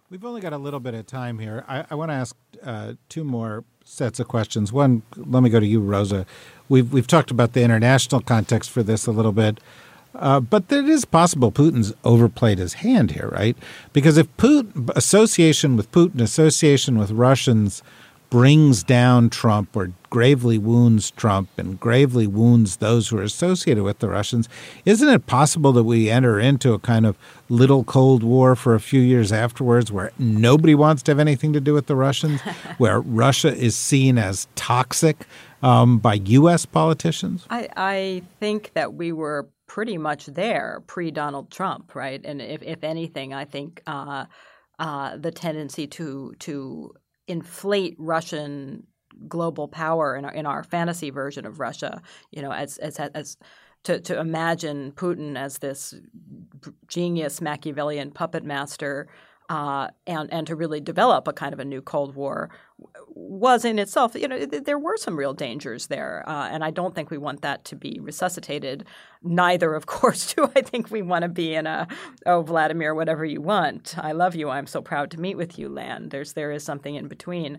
We've only got a little bit of time here. I, I want to ask uh, two more sets of questions. One, let me go to you, Rosa. We've we've talked about the international context for this a little bit, uh, but it is possible Putin's overplayed his hand here, right? Because if Putin association with Putin, association with Russians brings down Trump or gravely wounds Trump and gravely wounds those who are associated with the Russians, isn't it possible that we enter into a kind of little Cold War for a few years afterwards where nobody wants to have anything to do with the Russians, (laughs) where Russia is seen as toxic um, by U.S. politicians? I, I think that we were pretty much there pre Donald Trump, right? And if, if anything, I think uh, uh, the tendency to to inflate Russian global power in our, in our fantasy version of Russia, you know, as as as to, to imagine Putin as this genius Machiavellian puppet master uh, and and to really develop a kind of a new Cold War was in itself, you know, there were some real dangers there, uh, and I don't think we want that to be resuscitated. Neither, of (laughs) course, do I think we want to be in a oh Vladimir, whatever you want, I love you, I'm so proud to meet with you land. There's there is something in between.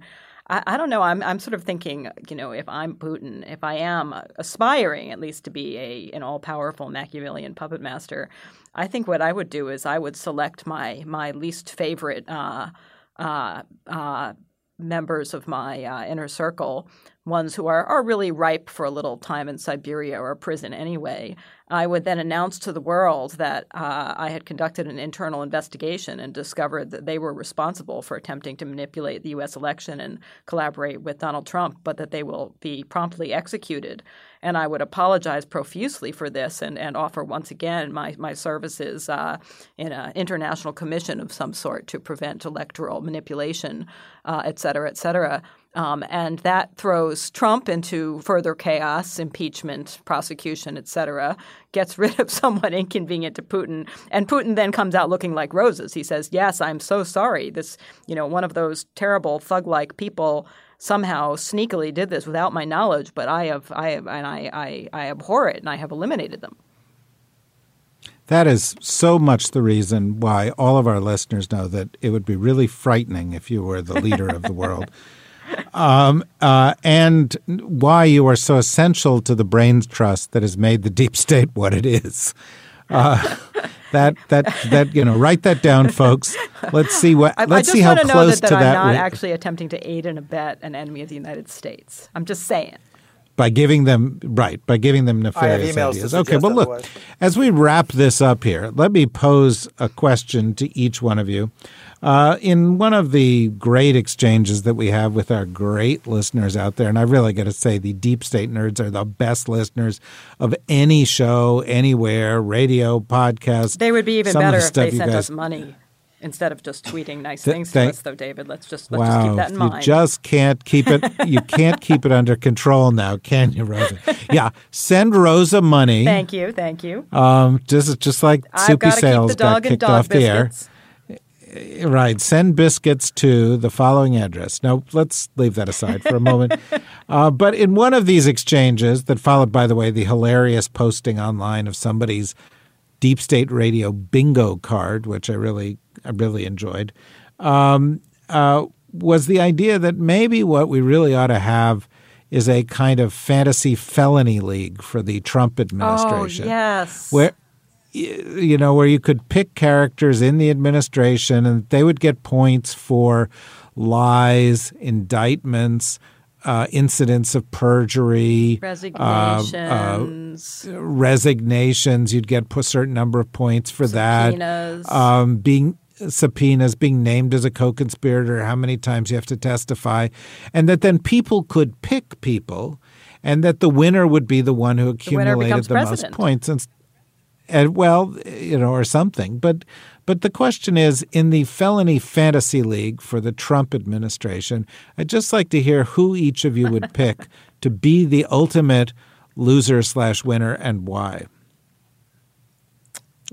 I, I, don't know. I'm I'm sort of thinking, you know, if I'm Putin, if I am aspiring at least to be a an all powerful Machiavellian puppet master, I think what I would do is I would select my my least favorite. Uh, uh, uh, members of my uh, inner circle, ones who are, are really ripe for a little time in Siberia or prison anyway, I would then announce to the world that uh, I had conducted an internal investigation and discovered that they were responsible for attempting to manipulate the U.S. election and collaborate with Donald Trump, but that they will be promptly executed. And I would apologize profusely for this and, and offer once again my, my services uh, in an international commission of some sort to prevent electoral manipulation, uh, et cetera, et cetera. Um, and that throws Trump into further chaos, impeachment, prosecution, et cetera, gets rid of (laughs) someone inconvenient to Putin. And Putin then comes out looking like roses. He says, Yes, I'm so sorry. This, you know, one of those terrible thug like people somehow sneakily did this without my knowledge, but I have, I have, and I, I, I abhor it and I have eliminated them. That is so much the reason why all of our listeners know that it would be really frightening if you were the leader of the world. (laughs) um, uh, and why you are so essential to the brains trust that has made the deep state what it is. Uh, (laughs) that that that you know, write that down, folks. Let's see what. I, let's I see how that, close that, to I'm that. not actually attempting to aid and abet an enemy of the United States. I'm just saying by giving them right by giving them nefarious ideas. Okay, well, look, as we wrap this up here, let me pose a question to each one of you. Uh, in one of the great exchanges that we have with our great listeners out there, and I really got to say, the deep state nerds are the best listeners of any show, anywhere, radio, podcast. They would be even better if they sent guys, us money instead of just tweeting nice Th- things to us, though, David. Let's just let's wow, just keep that in mind. You just can't keep it. (laughs) you can't keep it under control now, can you, Rosa? Yeah, send Rosa money. Thank you, thank you. Um, just just like Soupy Sales got kicked off biscuits. the air. Right. Send biscuits to the following address. Now, let's leave that aside for a moment. (laughs) uh, but in one of these exchanges, that followed, by the way, the hilarious posting online of somebody's deep state radio bingo card, which I really, I really enjoyed, um, uh, was the idea that maybe what we really ought to have is a kind of fantasy felony league for the Trump administration. Oh, yes. Where you know, where you could pick characters in the administration and they would get points for lies, indictments, uh, incidents of perjury, resignations, uh, uh, resignations. You'd get a certain number of points for subpoenas. that. Um, being subpoenas, being named as a co-conspirator, how many times you have to testify, and that then people could pick people, and that the winner would be the one who accumulated the, the most points. And and well, you know, or something. But but the question is, in the felony fantasy league for the Trump administration, I'd just like to hear who each of you would (laughs) pick to be the ultimate loser slash winner and why.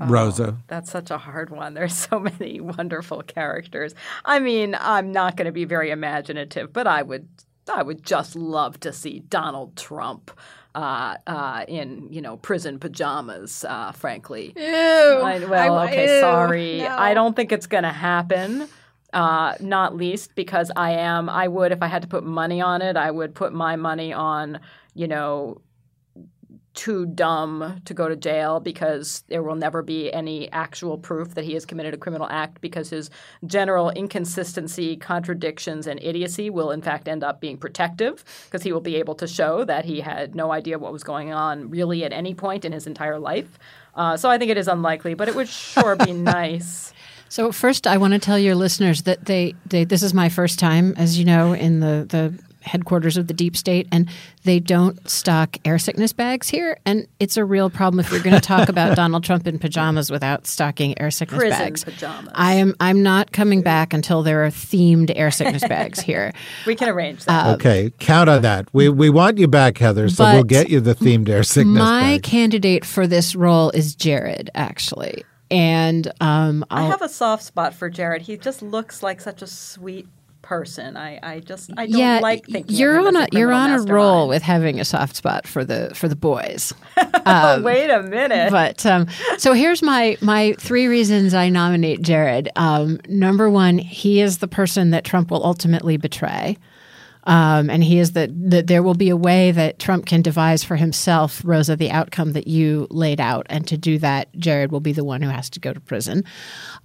Oh, Rosa. That's such a hard one. There's so many (laughs) wonderful characters. I mean, I'm not going to be very imaginative, but I would I would just love to see Donald Trump uh, uh, in you know prison pajamas. Uh, frankly, ew. I, well, I, okay, ew, sorry. No. I don't think it's going to happen. Uh, not least because I am. I would if I had to put money on it. I would put my money on you know too dumb to go to jail because there will never be any actual proof that he has committed a criminal act because his general inconsistency, contradictions, and idiocy will in fact end up being protective because he will be able to show that he had no idea what was going on really at any point in his entire life. Uh, so I think it is unlikely, but it would sure be (laughs) nice. So first, I want to tell your listeners that they, they this is my first time, as you know, in the the headquarters of the deep state, and they don't stock air sickness bags here. And it's a real problem if you're going (laughs) to talk about Donald Trump in pajamas without stocking air sickness Prison bags. pajamas. I am I'm not coming back until there are themed air sickness bags here. (laughs) We can arrange that. Uh, okay, count on that. We we want you back, Heather. So we'll get you the themed air sickness. My bag. candidate for this role is Jared, actually. And um, I have a soft spot for Jared. He just looks like such a sweet person. I, I just I don't yeah, like thinking. you're on as a you're on a roll with having a soft spot for the for the boys. Oh, (laughs) wait a minute. but um, so here's my my three reasons I nominate Jared. Um, number one, he is the person that Trump will ultimately betray. Um, and he is that that there will be a way that Trump can devise for himself, Rosa, the outcome that you laid out, and to do that, Jared will be the one who has to go to prison.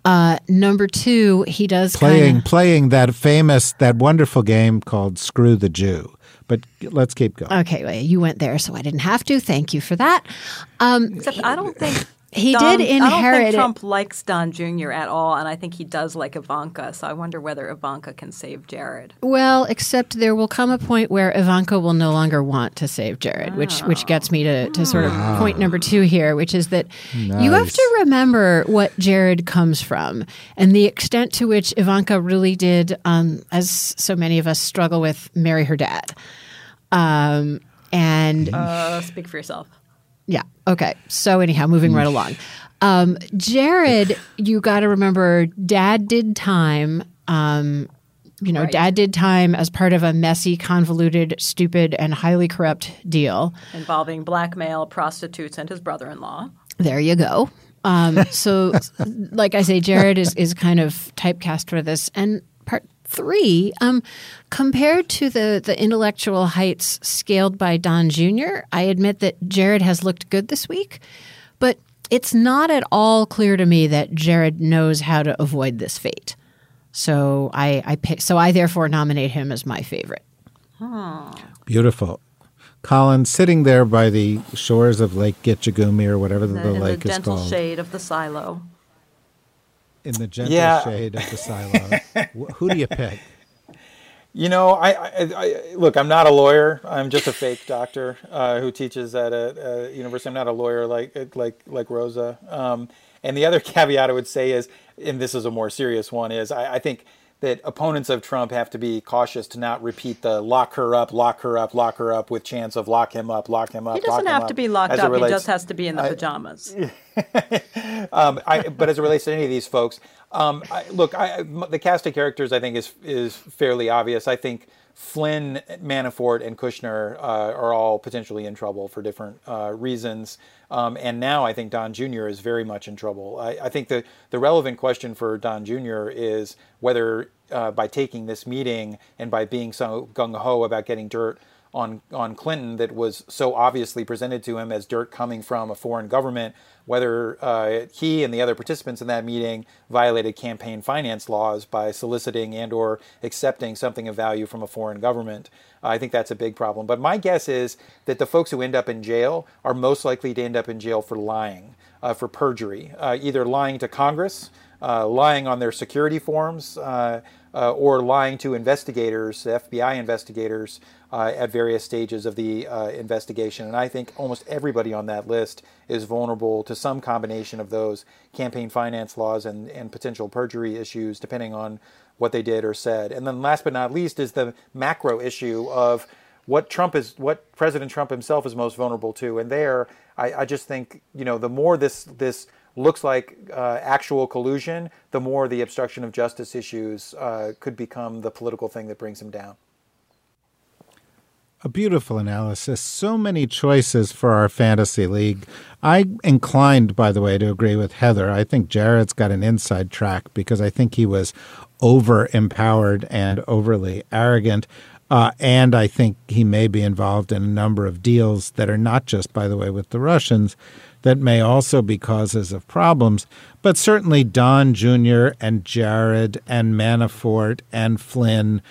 Uh, number two, he does playing kinda, playing that famous that wonderful game called Screw the Jew. But let's keep going. Okay, well, you went there, so I didn't have to. Thank you for that. Um, Except I don't think He Don- did I don't inherit think it. Trump likes Don Jr. at all, and I think he does like Ivanka. So I wonder whether Ivanka can save Jared. Well, except there will come a point where Ivanka will no longer want to save Jared, which which gets me to, to sort of point number two here, which is that you have to remember what Jared comes from and the extent to which Ivanka really did, um, as so many of us struggle with, marry her dad. Um, and Uh, speak for yourself. Yeah. Okay. So anyhow, moving right along. Um, Jared, you got to remember, Dad did time. Um, you know, Right. Dad did time as part of a messy, convoluted, stupid, and highly corrupt deal. Involving blackmail, prostitutes, and his brother-in-law. There you go. Um, so, (laughs) like I say, Jared is is kind of typecast for this. And part three, um, compared to the the intellectual heights scaled by Don Jr., I admit that Jared has looked good this week, but it's not at all clear to me that Jared knows how to avoid this fate. So I, I pick, so I therefore nominate him as my favorite. Beautiful. Colin sitting there by the shores of Lake Gitchagumi or whatever the, in lake the is gentle called. shade of the silo. In the gentle Yeah. shade of the silo. Who do you pick? You know, I, I, I look. I'm not a lawyer. I'm just a fake doctor uh, who teaches at a, a university. I'm not a lawyer like like like Rosa. Um, and the other (laughs) caveat I would say is, and this is a more serious one, is I, I think that opponents of Trump have to be cautious to not repeat the lock her up, lock her up, lock her up with chance of lock him up, lock him up. He doesn't have to be locked up. He just has to be in the pajamas. (laughs) um, I, but as it relates to any of these folks, um, I, look, I, the cast of characters I think is is fairly obvious. I think Flynn, Manafort, and Kushner uh, are all potentially in trouble for different uh, reasons. Um, and now I think Don Jr. is very much in trouble. I, I think the, the relevant question for Don Jr. is whether uh, by taking this meeting and by being so gung ho about getting dirt on on Clinton that was so obviously presented to him as dirt coming from a foreign government, whether uh, he and the other participants in that meeting violated campaign finance laws by soliciting and or accepting something of value from a foreign government. I think that's a big problem. But my guess is that the folks who end up in jail are most likely to end up in jail for lying, uh, for perjury, uh, either lying to Congress, uh, lying on their security forms, uh, uh, or lying to investigators, FBI investigators, uh, at various stages of the uh, investigation. And I think almost everybody on that list is vulnerable to some combination of those campaign finance laws and, and potential perjury issues, depending on what they did or said. And then last but not least is the macro issue of what Trump is, what President Trump himself is most vulnerable to. And there, I, I just think, you know, the more this, this looks like uh, actual collusion, the more the obstruction of justice issues uh, could become the political thing that brings him down. A beautiful analysis. So many choices for our fantasy league. I inclined, by the way, to agree with Heather. I think Jared's got an inside track because I think he was over empowered and overly arrogant. Uh, and I think he may be involved in a number of deals that are not just, by the way, with the Russians, that may also be causes of problems. But certainly Don Jr. and Jared and Manafort and Flynn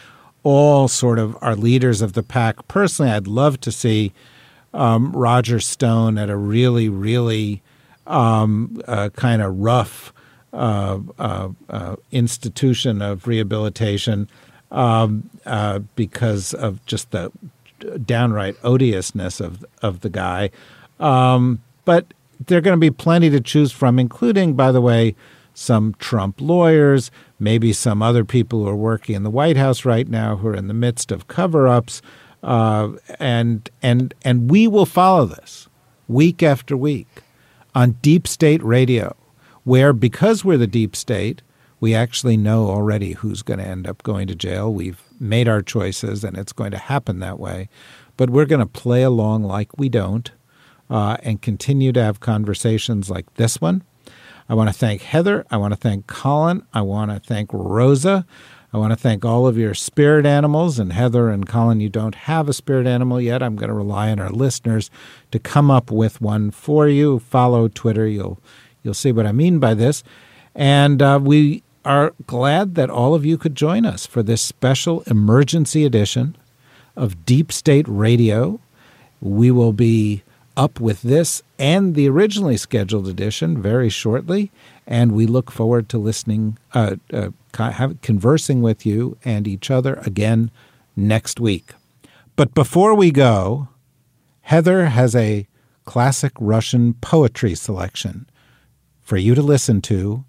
all sort of are leaders of the pack. Personally, I'd love to see um, Roger Stone at a really, really um, uh, kind of rough uh, uh, uh, institution of rehabilitation. um, uh, because of just the downright odiousness of of the guy. Um, but there are going to be plenty to choose from, including, by the way, some Trump lawyers, maybe some other people who are working in the White House right now who are in the midst of cover-ups, uh, and and and we will follow this week after week on Deep State Radio, where because we're the deep state, we actually know already who's going to end up going to jail. We've made our choices, and it's going to happen that way. But we're going to play along like we don't uh, and continue to have conversations like this one. I want to thank Heather. I want to thank Colin. I want to thank Rosa. I want to thank all of your spirit animals. And Heather and Colin, you don't have a spirit animal yet. I'm going to rely on our listeners to come up with one for you. Follow Twitter. You'll you'll see what I mean by this. And uh, we are glad that all of you could join us for this special emergency edition of Deep State Radio. We will be up with this and the originally scheduled edition very shortly, and we look forward to listening, uh, uh, conversing with you and each other again next week. But before we go, Heather has a classic Russian poetry selection for you to listen to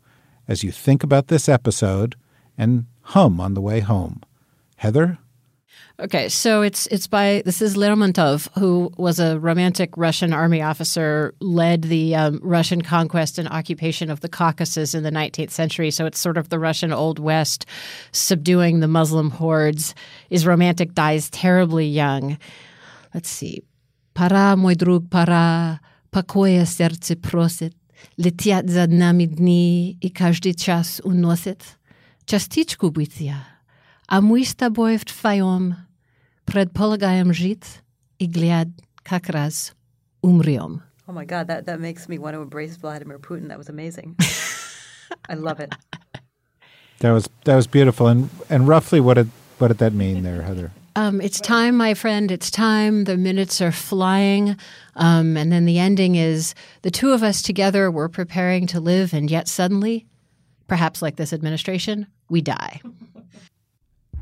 as you think about this episode and hum on the way home. Heather? Okay, so it's it's by this is Lermontov, who was a romantic Russian army officer, led the um, Russian conquest and occupation of the Caucasus in the 19th century. So it's sort of the Russian Old West, subduing the Muslim hordes. His romantic dies terribly young. Let's see. Пора, мой друг, пора, покоя сердце просит, летят за нами дни и каждый час уносит частичку бытия, а мы с тобой вдвоем предполагаем жить и глядь как раз умрем. Oh my God, that, that makes me want to embrace Vladimir Putin. That was amazing. I love it. (laughs) That was that was beautiful. And and roughly what did what did that mean there, Heather? Um, it's time, my friend. It's time. The minutes are flying. Um, and then the ending is the two of us together, we're preparing to live, and yet suddenly, perhaps like this administration, we die.